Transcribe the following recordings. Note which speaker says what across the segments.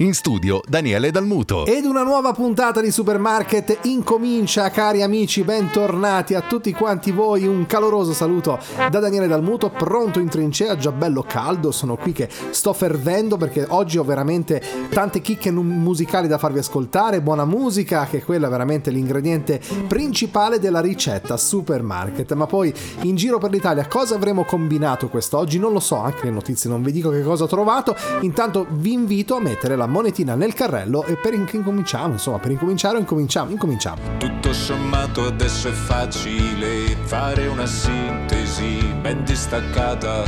Speaker 1: In studio Daniele Dalmuto.
Speaker 2: Ed una nuova puntata di Supermarket incomincia, cari amici, bentornati a tutti quanti voi. Un caloroso saluto da Daniele Dalmuto, pronto in trincea, già bello caldo. Sono qui che sto fervendo perché oggi ho veramente tante chicche musicali da farvi ascoltare. Buona musica, che è quella veramente l'ingrediente principale della ricetta Supermarket. Ma poi in giro per l'Italia cosa avremo combinato quest'oggi? Non lo so, anche le notizie non vi dico che cosa ho trovato. Intanto vi invito a mettere la monetina nel carrello e per incominciamo, insomma, per incominciare incominciamo, incominciamo.
Speaker 3: Tutto sommato adesso è facile fare una sintesi ben distaccata.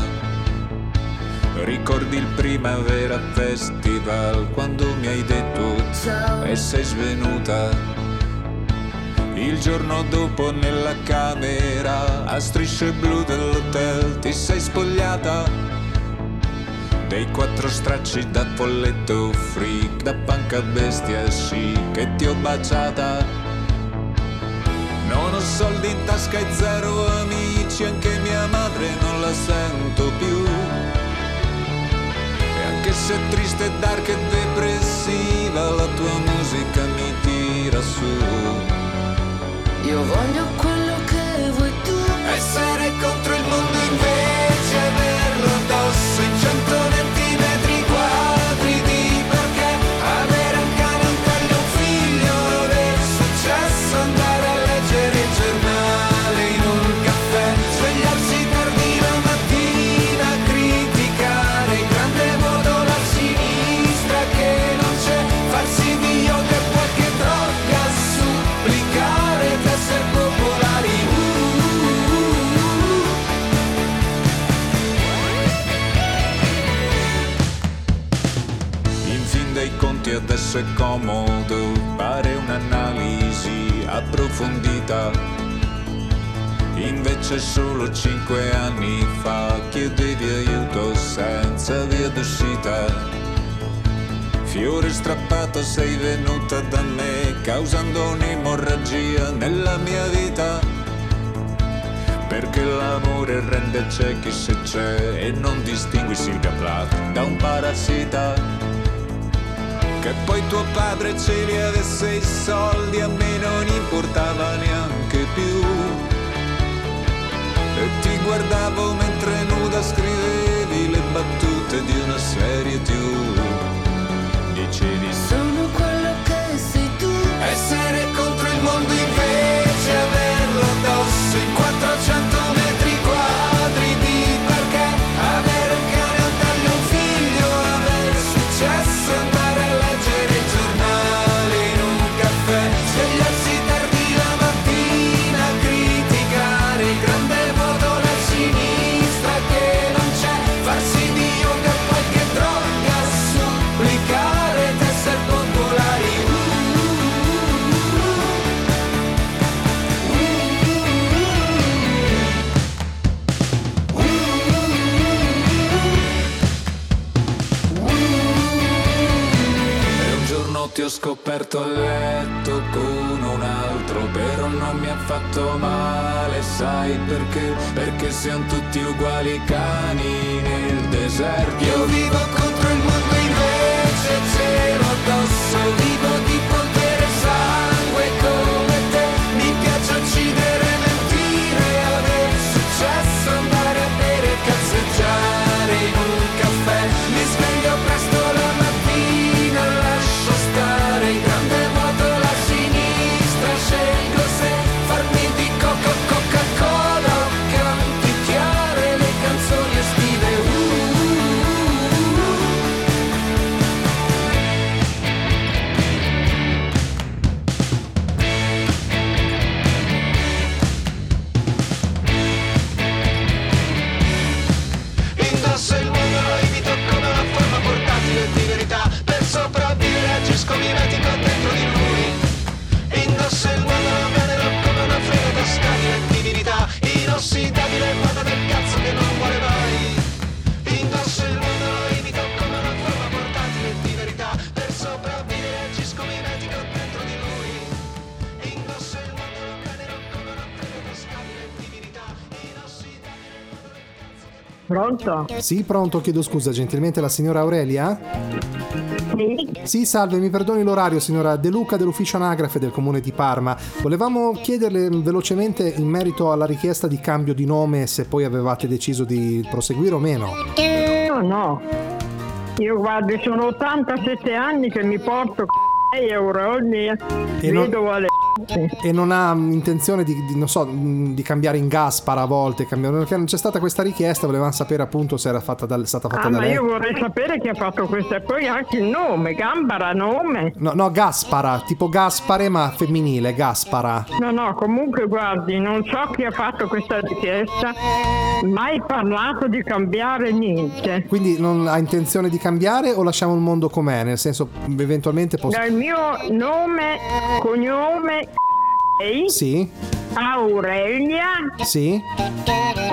Speaker 3: Ricordi il Primavera Festival quando mi hai detto ciao e sei svenuta. Il giorno dopo nella camera a strisce blu dell'hotel ti sei spogliata dei quattro stracci da folletto freak, da panca bestia sì, che ti ho baciata. Non ho soldi in tasca e zero amici, anche mia madre non la sento più. E anche se triste, dark e depressiva, la tua musica mi tira su.
Speaker 4: Io voglio
Speaker 3: è comodo, pare un'analisi approfondita. Invece solo cinque anni fa chiedevi aiuto senza via d'uscita. Fiore strappato sei venuta da me, causando un'emorragia nella mia vita. Perché l'amore rende ciechi se c'è e non distingui Silvia Plath da un parassita. Che poi tuo padre ce li avesse i soldi, a me non importava neanche più. E ti guardavo mentre nuda scrivevi le battute di una serie TV. Dicevi
Speaker 4: sono quello che sei tu.
Speaker 3: Essere contro il mondo invece siamo tutti uguali
Speaker 5: Pronto?
Speaker 2: Sì, pronto, chiedo scusa, gentilmente la signora Aurelia?
Speaker 5: Sì?
Speaker 2: Sì, salve, mi perdoni l'orario, signora De Luca dell'ufficio anagrafe del comune di Parma. Volevamo chiederle velocemente in merito alla richiesta di cambio di nome se poi avevate deciso di proseguire o meno.
Speaker 5: No, no. Io guardi, sono 87 anni che mi porto 6 euro ogni
Speaker 2: E non-
Speaker 5: vedovo alle sì.
Speaker 2: E non ha mm, intenzione di, di, non so, mm, di cambiare in Gaspara a volte, cambiare- perché non c'è stata questa richiesta, volevamo sapere appunto se era fatta dal- stata fatta
Speaker 5: Ah,
Speaker 2: da
Speaker 5: ma
Speaker 2: lei.
Speaker 5: io vorrei sapere chi ha fatto questo e poi anche il nome, Gambara nome.
Speaker 2: No, no, Gaspara, tipo Gaspare ma femminile, Gaspara.
Speaker 5: No, no, comunque guardi, non so chi ha fatto questa richiesta, mai parlato di cambiare niente.
Speaker 2: Quindi non ha intenzione di cambiare o lasciamo il mondo com'è? Nel senso, eventualmente posso...
Speaker 5: Dal mio nome, cognome, è
Speaker 2: Sì,
Speaker 5: Aurelia.
Speaker 2: sì.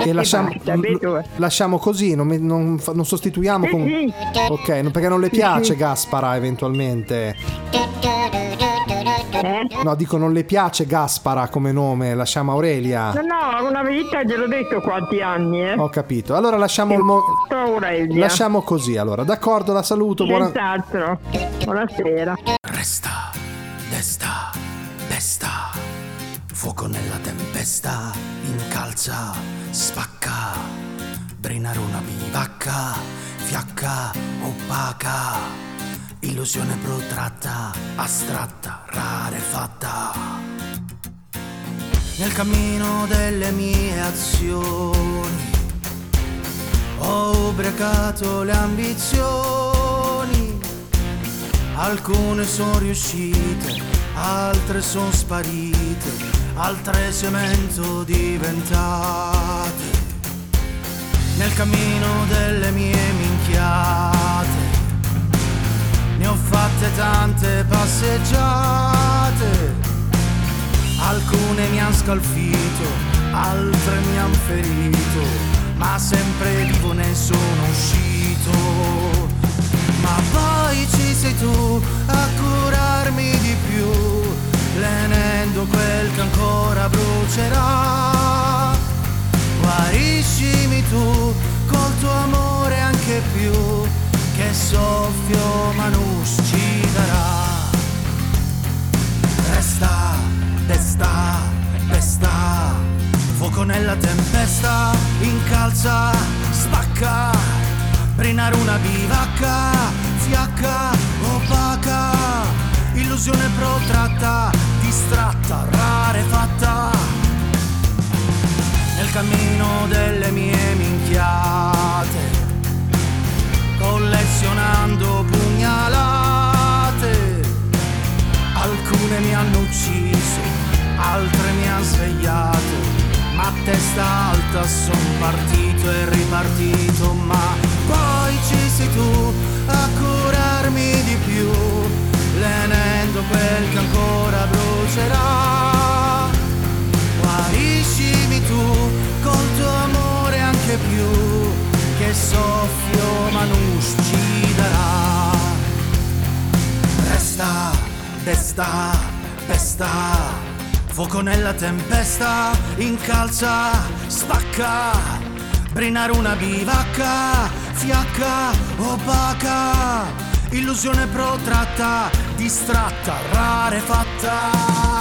Speaker 2: E lasciamo,
Speaker 5: basta, vedo.
Speaker 2: lasciamo così, non, mi- non fa- non sostituiamo
Speaker 5: Sì,
Speaker 2: con...
Speaker 5: sì.
Speaker 2: Ok, no, perché non le piace
Speaker 5: sì.
Speaker 2: Gaspara eventualmente.
Speaker 5: Eh?
Speaker 2: No, dico non le piace Gaspara come nome, lasciamo Aurelia.
Speaker 5: No, no, una vita gliel'ho detto quanti anni, eh.
Speaker 2: Ho capito. Allora lasciamo il mo-
Speaker 5: Aurelia.
Speaker 2: Lasciamo così allora. D'accordo, la saluto. Buona...
Speaker 5: Senz'altro. Buonasera.
Speaker 6: Resta, tempesta, incalza, spacca, brinare una bivacca, fiacca, opaca, illusione protratta, astratta, rarefatta. Nel cammino delle mie azioni ho ubriacato le ambizioni. Alcune sono riuscite, altre sono sparite, altre cemento diventate. Nel cammino delle mie minchiate, ne ho fatte tante passeggiate. Alcune mi han scalfito, altre mi han ferito, ma sempre vivo ne sono uscito. Ma poi ci sei tu a curarmi di più, lenendo quel che ancora brucerà. Guariscimi tu col tuo amore anche più, che soffio ma non ci darà. Resta, desta, pesta, fuoco nella tempesta, incalza, spacca, brinare una bivacca, fiacca, opaca, illusione protratta, distratta, rarefatta, nel cammino delle mie minchiate, collezionando pugnalate. Alcune mi hanno ucciso, altre mi hanno svegliato, ma a testa alta son partito e ripartito, ma poi ci sei tu a curarmi di più, lenendo quel che ancora brucerà. Guariscimi tu col tuo amore anche più, che soffio ma non ci darà. Resta, desta, pesta, fuoco nella tempesta, incalza, spacca, brinare una bivacca, fiacca, opaca, illusione protratta, distratta, rarefatta.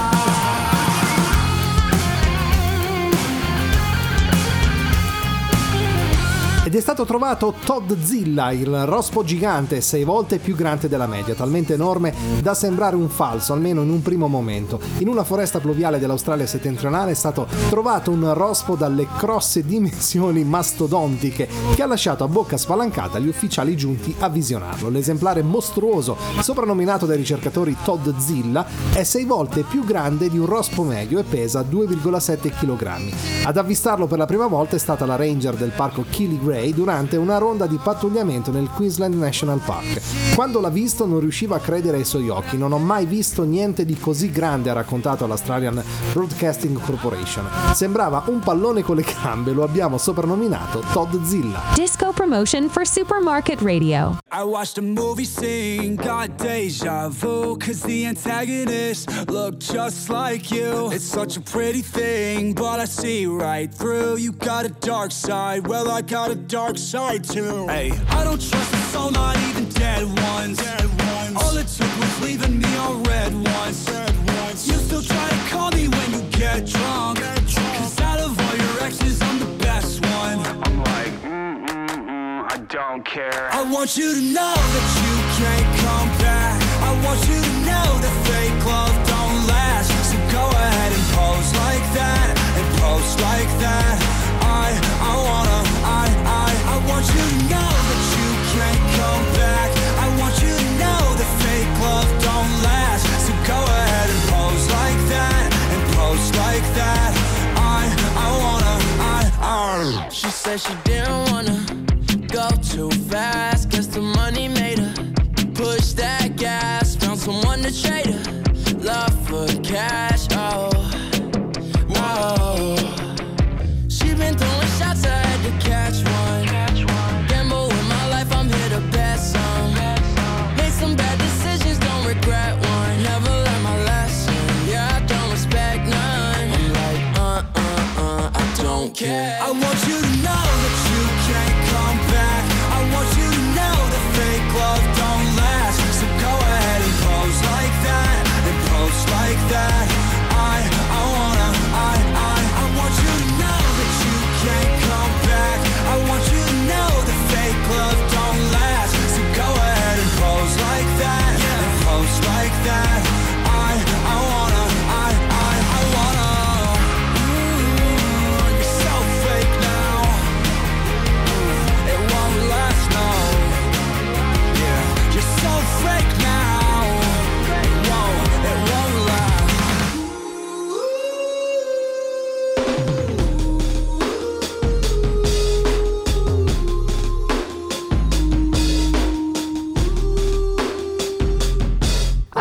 Speaker 2: Ed è stato trovato Todzilla, il rospo gigante, sei volte più grande della media, talmente enorme da sembrare un falso, almeno in un primo momento. In una foresta pluviale dell'Australia settentrionale è stato trovato un rospo dalle grosse dimensioni mastodontiche che ha lasciato a bocca spalancata gli ufficiali giunti a visionarlo. L'esemplare mostruoso, soprannominato dai ricercatori Todzilla, è sei volte più grande di un rospo medio e pesa 2,7 kg. Ad avvistarlo per la prima volta è stata la ranger del parco Killigrew durante una ronda di pattugliamento nel Queensland National Park. Quando l'ha visto non riusciva a credere ai suoi occhi. Non ho mai visto niente di così grande, ha raccontato l'Australian Broadcasting Corporation. Sembrava un pallone con le gambe, lo abbiamo soprannominato Todzilla.
Speaker 7: Disco promotion for Supermarket Radio.
Speaker 8: I watched a movie scene, got deja vu, cause the antagonist looked just like you. It's such a pretty thing, but I see right through. You got a dark side, well, I got a dark side too. Hey, I don't trust a soul, not even dead ones. Dead ones. All it took was leaving me on red ones. Red ones. You still try to call me when you get drunk. Get drunk. Cause out of all your exes, I'm the best one. I'm like, mm, mm, mm, I don't care. I want you to know that you can't come back. I want you to know that fake love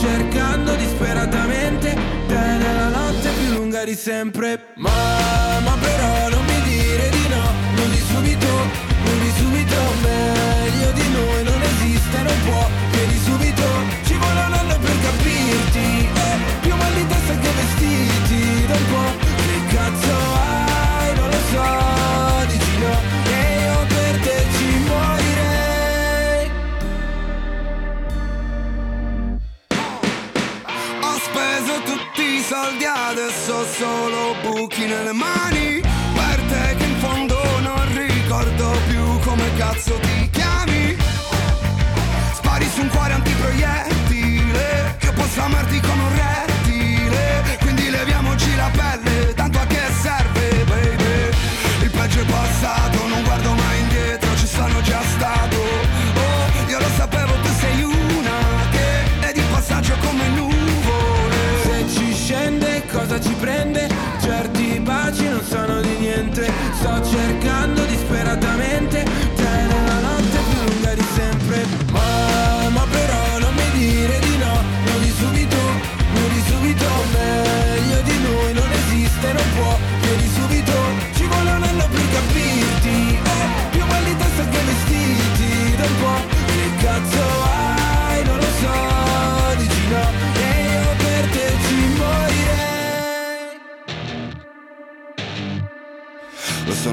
Speaker 9: Cercando disperatamente. Te nella notte più lunga di sempre. Ma, ma però non mi dire di no. Non di subito, non di subito Meglio di noi
Speaker 8: soldi, adesso solo buchi nelle mani. Per te che in fondo non ricordo più come cazzo ti chiami. Spari su un cuore antiproiettile Io posso amarti come un rettile. Quindi leviamoci la pelle, tanto a che serve baby. Il peggio è passato, non ci
Speaker 9: prende? Certi baci non sono di niente Sto cercando disperatamente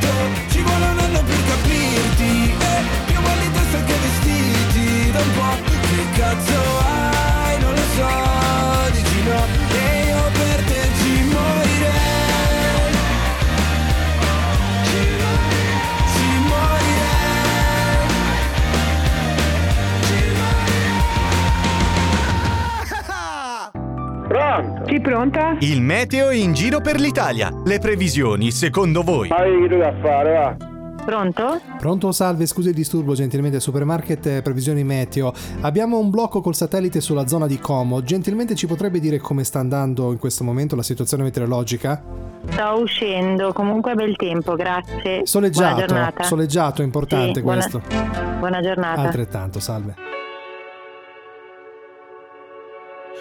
Speaker 9: Vieni
Speaker 5: Sì, pronta?
Speaker 10: Il meteo in giro per l'Italia. Le previsioni, secondo voi?
Speaker 11: Ma che da fare, va?
Speaker 5: Pronto?
Speaker 2: Pronto, salve, scusi il disturbo, gentilmente Supermarket eh, Previsioni Meteo. Abbiamo un blocco col satellite sulla zona di Como. Gentilmente ci potrebbe dire come sta andando in questo momento la situazione meteorologica?
Speaker 5: Sto uscendo, comunque bel tempo, grazie. Buona
Speaker 2: Soleggiato,
Speaker 5: giornata.
Speaker 2: soleggiato, importante
Speaker 5: Sì, buona-
Speaker 2: questo.
Speaker 5: Buona giornata.
Speaker 2: Altrettanto, salve.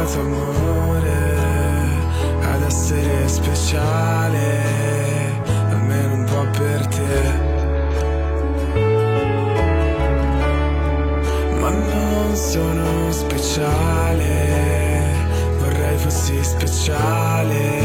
Speaker 9: provato amore ad essere speciale, almeno un po' per te. Ma non sono speciale, vorrei fossi speciale,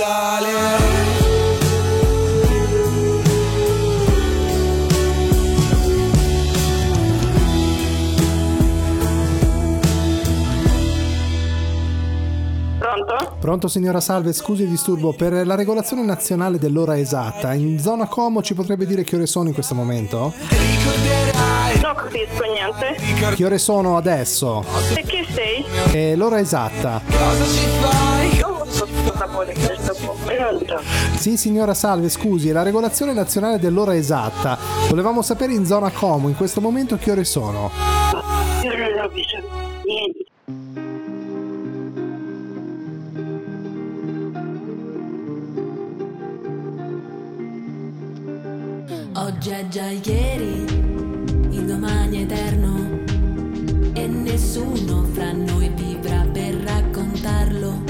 Speaker 9: abissale.
Speaker 5: Pronto?
Speaker 2: Pronto signora Salve, scusi il disturbo, per la regolazione nazionale dell'ora esatta, in zona Como ci potrebbe dire che ore sono in questo momento?
Speaker 5: Non capisco niente.
Speaker 2: Che ore sono adesso?
Speaker 5: E chi sei?
Speaker 2: È l'ora esatta.
Speaker 5: Non so cosa vuole momento.
Speaker 2: Sì signora Salve, scusi, è la regolazione nazionale dell'ora esatta. Volevamo sapere in zona Como in questo momento che ore sono.
Speaker 5: Io non ho bisogno di niente.
Speaker 12: Oggi è già ieri, il domani è eterno e nessuno fra noi vivrà per raccontarlo.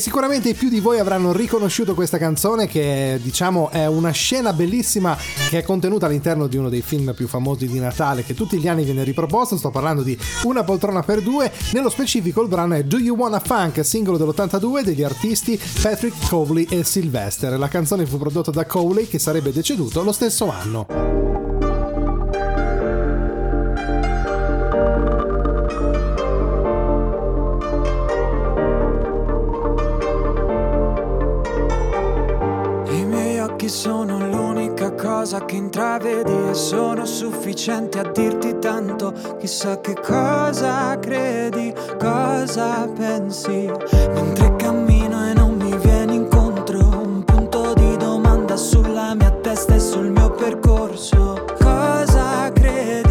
Speaker 2: Sicuramente più di voi avranno riconosciuto questa canzone che diciamo è una scena bellissima che è contenuta all'interno di uno dei film più famosi di Natale che tutti gli anni viene riproposto, sto parlando di Una poltrona per due, nello specifico il brano è Do You Wanna Funk, singolo dell'82 degli artisti Patrick Cowley e Sylvester. La canzone fu prodotta da Cowley che sarebbe deceduto lo stesso anno.
Speaker 13: Intravedi e sono sufficienti a dirti tanto. Chissà che cosa credi, cosa pensi. Mentre cammino e non mi vieni incontro, un punto di domanda sulla mia testa e sul mio percorso. Cosa credi,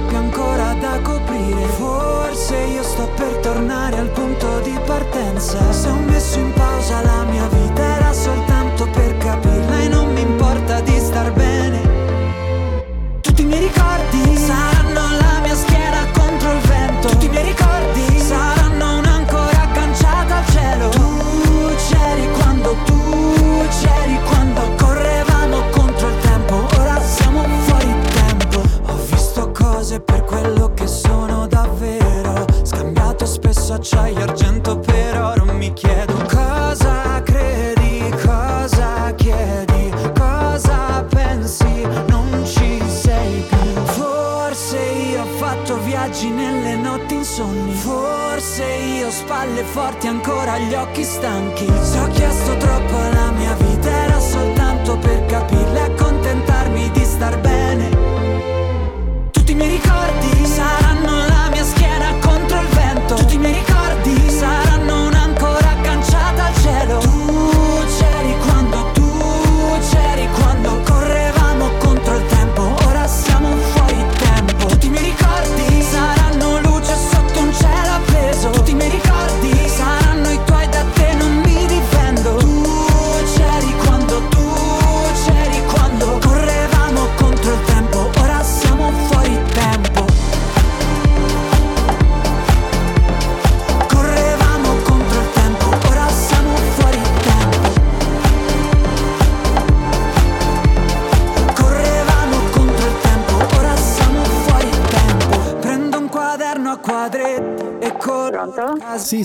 Speaker 13: strappi ancora da coprire. Forse io sto per tornare al punto di partenza. Se ho messo in pausa la mia vita era soltanto per capirla E non mi importa di star bene. Tutti i miei ricordi saranno la mia schiena contro il vento. Tutti i miei ricordi saranno un'ancora agganciata al cielo. Tu c'eri quando tu c'eri acciaio argento per oro Mi chiedo cosa credi, cosa chiedi Cosa pensi, non ci sei più. Forse io ho fatto viaggi nelle notti insonni. Forse io ho spalle forti ancora gli occhi stanchi. Se ho chiesto troppo alla mia vita era soltanto per capirla e accontentarmi di star bene. Tutti i miei ricordi saranno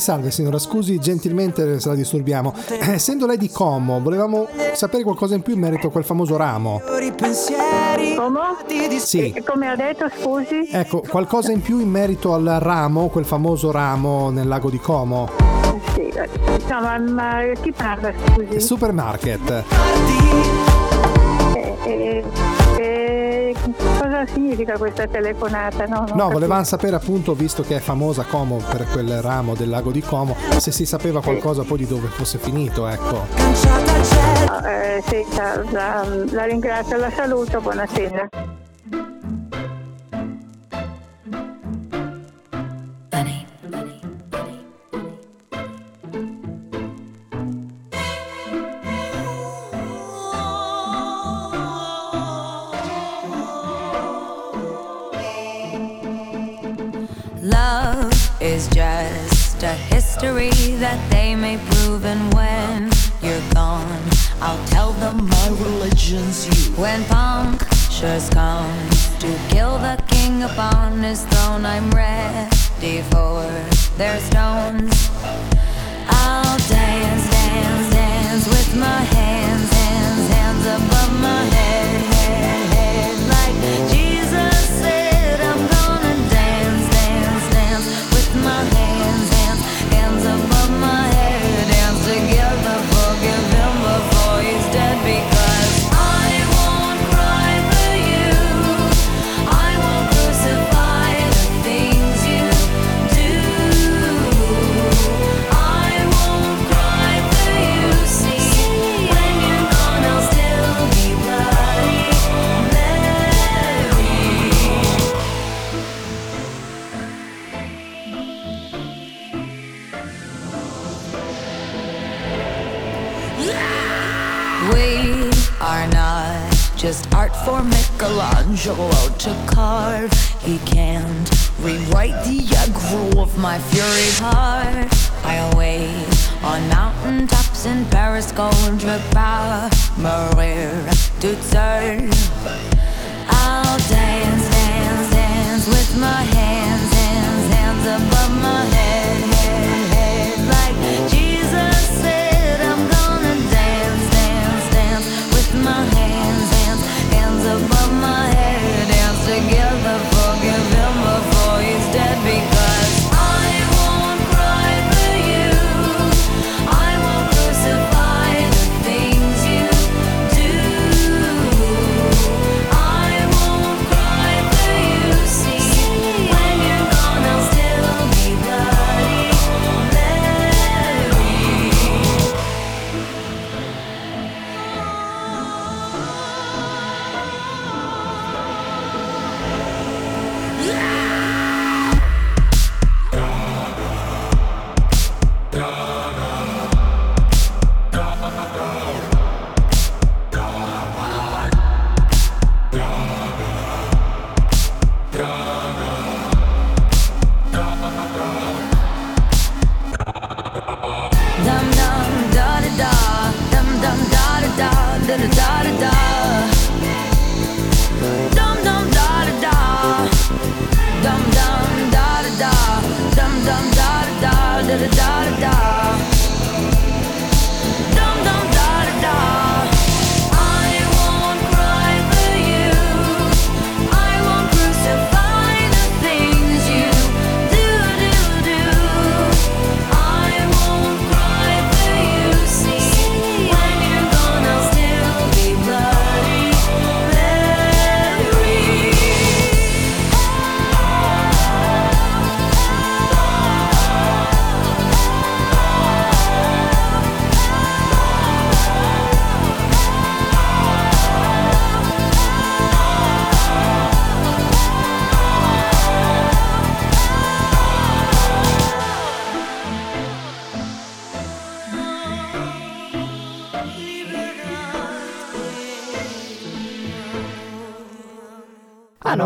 Speaker 2: salve signora, scusi gentilmente se la disturbiamo. Eh, Essendo lei di Como, volevamo sapere qualcosa in più in merito a quel famoso ramo.
Speaker 13: pensieri
Speaker 2: Sì.
Speaker 14: E come ha detto, scusi?
Speaker 2: Ecco, qualcosa in più in merito al ramo, quel famoso ramo nel lago di Como.
Speaker 14: Sì, eh, insomma, ma chi parla, scusi?
Speaker 2: Supermarket.
Speaker 14: Eh, eh, eh, cosa significa questa telefonata? No,
Speaker 2: No, volevamo sapere appunto, visto che è famosa Como per quel ramo del lago di Como, se si sapeva qualcosa poi di dove fosse finito, ecco.
Speaker 14: No, eh, senta, la, la ringrazio, la saluto, buonasera.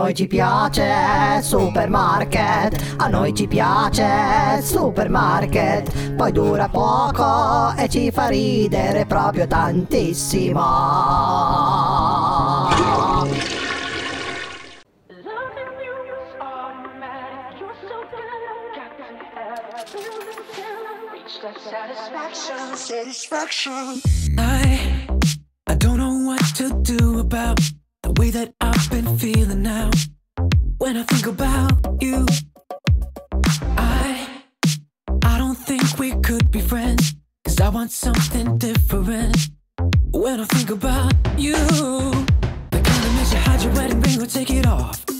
Speaker 15: Noi ci piace supermarket, a noi ci piace supermarket, poi dura poco e ci fa ridere proprio tantissimo.
Speaker 16: Satisfaction, satisfaction. I, I don't know what to do about way that I've been feeling now. When I think about you, I, I don't think we could be friends. Cause I want something different. When I think about you, the kind of makes you hide your wedding ring or take it off.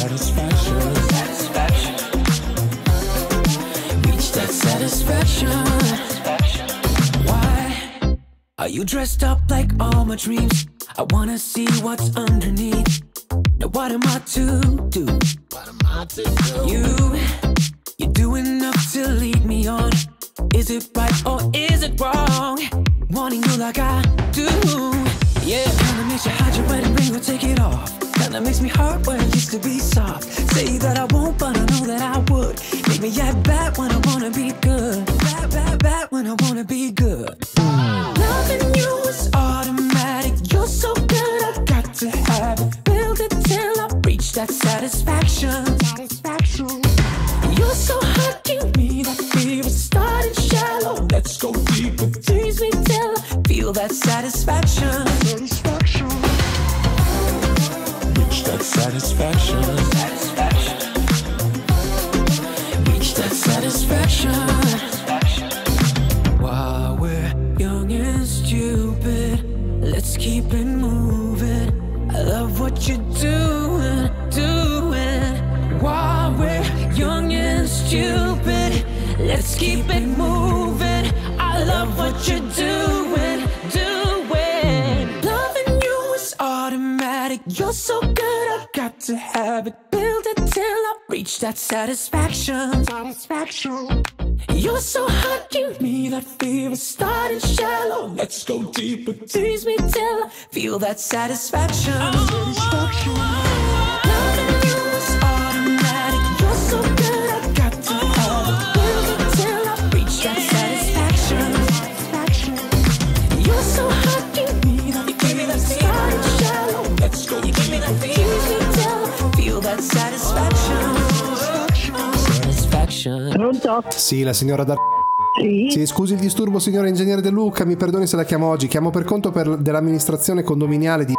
Speaker 16: Satisfaction. Satisfaction. Reach that satisfaction. Why are you dressed up like all my dreams? I wanna see what's underneath. Now what am I to do? What am I to do? You, you do enough to lead me on. Is it right or is it wrong? Wanting you like I I feel that satisfaction. Satisfaction.
Speaker 5: Pronto?
Speaker 2: Sì, la signora Dar...
Speaker 5: Sì.
Speaker 2: scusi il disturbo, signora ingegnere De Luca, mi perdoni se la chiamo oggi. Chiamo per conto per- dell'amministrazione condominiale di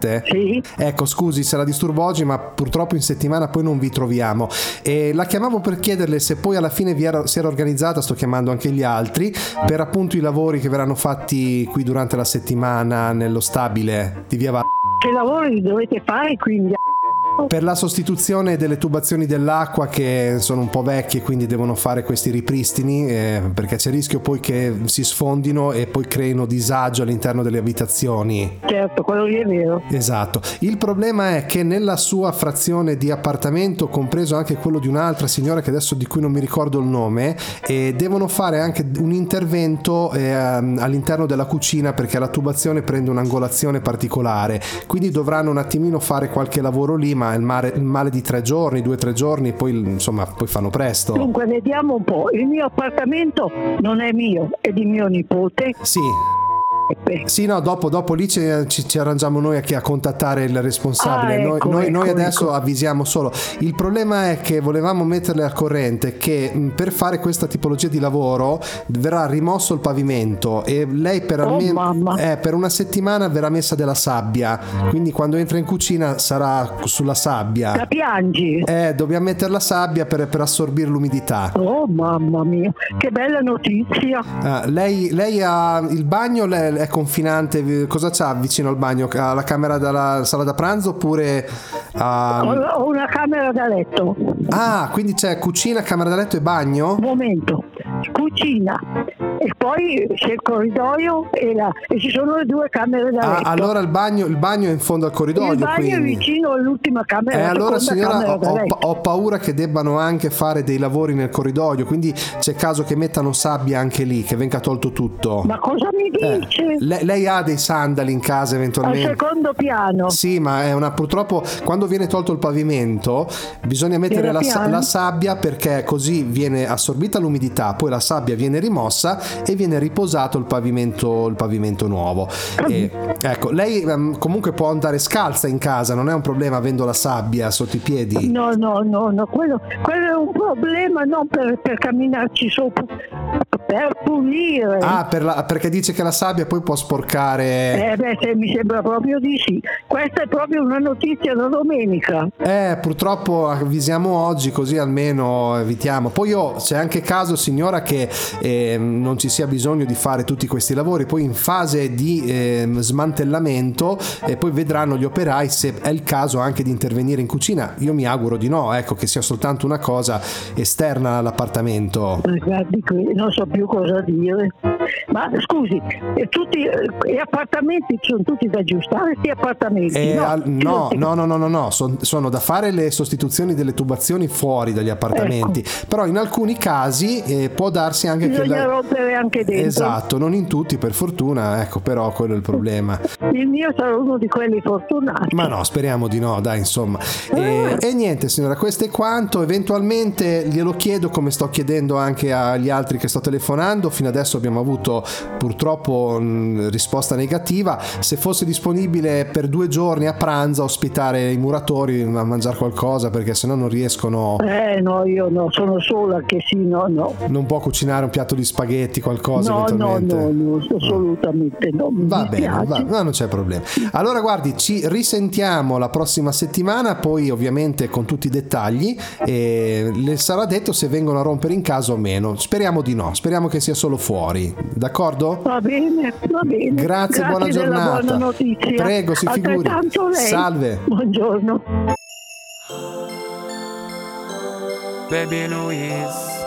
Speaker 2: cioè,
Speaker 5: Sì.
Speaker 2: Ecco, scusi se la disturbo oggi, ma purtroppo in settimana poi non vi troviamo. E la chiamavo per chiederle se poi alla fine vi era- si era organizzata, sto chiamando anche gli altri, per appunto i lavori che verranno fatti qui durante la settimana nello stabile di Via Val-
Speaker 5: Che lavori dovete fare quindi?
Speaker 2: Per la sostituzione delle tubazioni dell'acqua che sono un po' vecchie, quindi devono fare questi ripristini, eh, perché c'è il rischio poi che si sfondino e poi creino disagio all'interno delle abitazioni.
Speaker 5: Certo, quello lì è vero.
Speaker 2: Esatto. Il problema è che nella sua frazione di appartamento, compreso anche quello di un'altra signora che adesso di cui non mi ricordo il nome, eh, devono fare anche un intervento eh, all'interno della cucina perché la tubazione prende un'angolazione particolare. Quindi dovranno un attimino fare qualche lavoro lì, ma il, mare- il male di tre giorni, due o tre giorni, poi insomma poi fanno presto.
Speaker 5: Dunque, vediamo un po'. Il mio appartamento non è mio, è di mio nipote.
Speaker 2: Sì. Sì, no, dopo, dopo lì ci, ci- arrangiamo noi a, a contattare il responsabile.
Speaker 5: Ah,
Speaker 2: noi
Speaker 5: ecco,
Speaker 2: noi- noi
Speaker 5: ecco,
Speaker 2: adesso avvisiamo solo. Il problema è che volevamo metterle al corrente che mh, per fare questa tipologia di lavoro verrà rimosso il pavimento e lei per
Speaker 5: Oh,
Speaker 2: almeno eh, per una settimana verrà messa della sabbia. Quindi quando entra in cucina sarà sulla sabbia.
Speaker 5: La piangi?
Speaker 2: Eh, dobbiamo mettere la sabbia per, per assorbire l'umidità.
Speaker 5: Oh mamma mia, che bella notizia.
Speaker 2: Ah, lei, lei ha il bagno, le- è confinante, cosa c'ha vicino al bagno? Ha la camera della sala da pranzo oppure ha...
Speaker 5: Ho, ho una camera da letto.
Speaker 2: Ah, quindi c'è cucina, camera da letto e bagno?
Speaker 5: Momento. Cucina. E poi c'è il corridoio e, la- e ci sono le due camere da
Speaker 2: Ah,
Speaker 5: letto.
Speaker 2: allora il bagno, il bagno è in fondo al corridoio,
Speaker 5: il bagno è
Speaker 2: quindi...
Speaker 5: vicino all'ultima camera.
Speaker 2: Eh, allora signora ho,
Speaker 5: letto.
Speaker 2: ho paura che debbano anche fare dei lavori nel corridoio, quindi c'è caso che mettano sabbia anche lì, che venga tolto tutto.
Speaker 5: Ma cosa mi
Speaker 2: Eh,
Speaker 5: dice?
Speaker 2: le- lei ha dei sandali in casa
Speaker 5: Al
Speaker 2: eventualmente?
Speaker 5: secondo piano.
Speaker 2: Sì, ma è una purtroppo quando viene tolto il pavimento bisogna mettere la, la sabbia perché così viene assorbita l'umidità, poi la sabbia viene rimossa e viene riposato il pavimento, il pavimento nuovo. E, ecco, lei ehm, comunque può andare scalza in casa, non è un problema avendo la sabbia sotto i piedi.
Speaker 5: No, no, no, no, quello, quello è un problema non per, per camminarci sopra, per pulire.
Speaker 2: Ah, per la- perché dice che la sabbia poi può sporcare.
Speaker 5: Eh beh, se mi sembra proprio di sì. Questa è proprio una notizia da domenica.
Speaker 2: Eh, purtroppo avvisiamo oggi così almeno evitiamo. Poi oh, c'è anche caso, signora, che ehm, non ci sia bisogno di fare tutti questi lavori. Poi in fase di ehm, smantellamento e poi vedranno gli operai se è il caso anche di intervenire in cucina. Io mi auguro di no, ecco, che sia soltanto una cosa esterna all'appartamento.
Speaker 5: Eh, Guardi qui, non so più cosa dire. Ma scusi, e tutti eh, gli appartamenti sono tutti da aggiustare, questi appartamenti?
Speaker 2: Eh,
Speaker 5: no,
Speaker 2: al- no, no, no, no, no, no, son- sono da fare le sostituzioni delle tubazioni fuori dagli appartamenti, però in alcuni casi eh, può darsi anche che...
Speaker 5: Bisogna
Speaker 2: la-
Speaker 5: rompere anche dentro.
Speaker 2: Esatto, non in tutti per fortuna, ecco però quello è il problema.
Speaker 5: Il mio sarà uno di quelli fortunati.
Speaker 2: Ma no, speriamo di no, dai, insomma. E, e niente, signora, questo è quanto. Eventualmente glielo chiedo come sto chiedendo anche agli altri che sto telefonando. Fino adesso abbiamo avuto purtroppo mh, risposta negativa. Se fosse disponibile per due giorni a pranzo a ospitare i muratori a mangiare qualcosa perché sennò non riescono.
Speaker 5: Eh no, io no, sono sola che sì, no, no.
Speaker 2: Non può cucinare un piatto di spaghetti, qualcosa
Speaker 5: No, no,
Speaker 2: eventualmente.
Speaker 5: no, no, assolutamente no. Mi
Speaker 2: Va bene, va- no, non c'è problema. Allora, guardi, ci risentiamo la prossima settimana, poi ovviamente con tutti i dettagli. E le sarà detto se vengono a rompere in casa o meno. Speriamo di no, speriamo che sia solo fuori. D'accordo?
Speaker 5: Va bene, va bene.
Speaker 2: Grazie, buona
Speaker 5: della
Speaker 2: giornata.
Speaker 5: buona notizia.
Speaker 2: Prego, si figuri. Salve.
Speaker 5: Buongiorno.
Speaker 11: Baby Louise.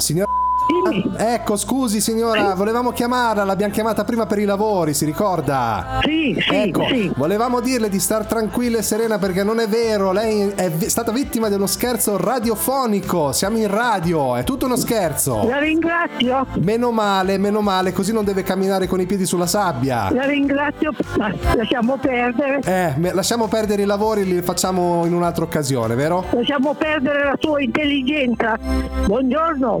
Speaker 2: Signora. Ecco, scusi signora, volevamo chiamarla, l'abbiamo chiamata prima per i lavori, si ricorda?
Speaker 5: Sì, sì,
Speaker 2: ecco,
Speaker 5: sì.
Speaker 2: volevamo dirle di star tranquilla e serena perché non è vero, lei è vi- stata vittima dello scherzo radiofonico, siamo in radio, è tutto uno scherzo.
Speaker 5: La ringrazio.
Speaker 2: Meno male, meno male, così non deve camminare con i piedi sulla sabbia.
Speaker 5: La ringrazio, ma lasciamo perdere.
Speaker 2: Eh, lasciamo perdere i lavori, li facciamo in un'altra occasione, vero?
Speaker 5: Lasciamo perdere la sua intelligenza. Buongiorno.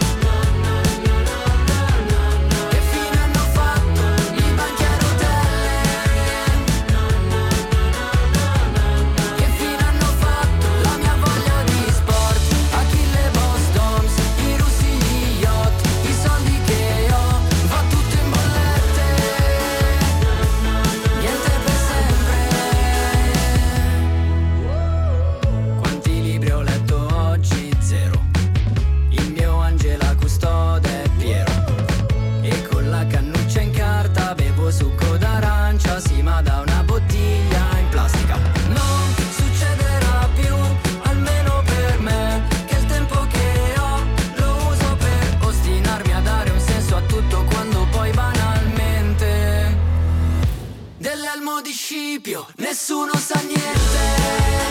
Speaker 17: Scipio nessuno sa niente.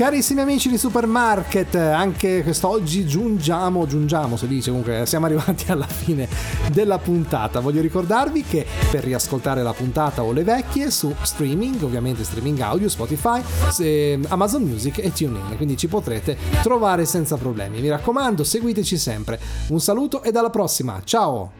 Speaker 2: Carissimi amici di Supermarket, anche quest'oggi giungiamo, giungiamo si dice comunque, siamo arrivati alla fine della puntata. Voglio ricordarvi che per riascoltare la puntata o le vecchie su streaming, ovviamente streaming audio, Spotify, Amazon Music e TuneIn, quindi ci potrete trovare senza problemi. Mi raccomando, seguiteci sempre. Un saluto e alla prossima, ciao!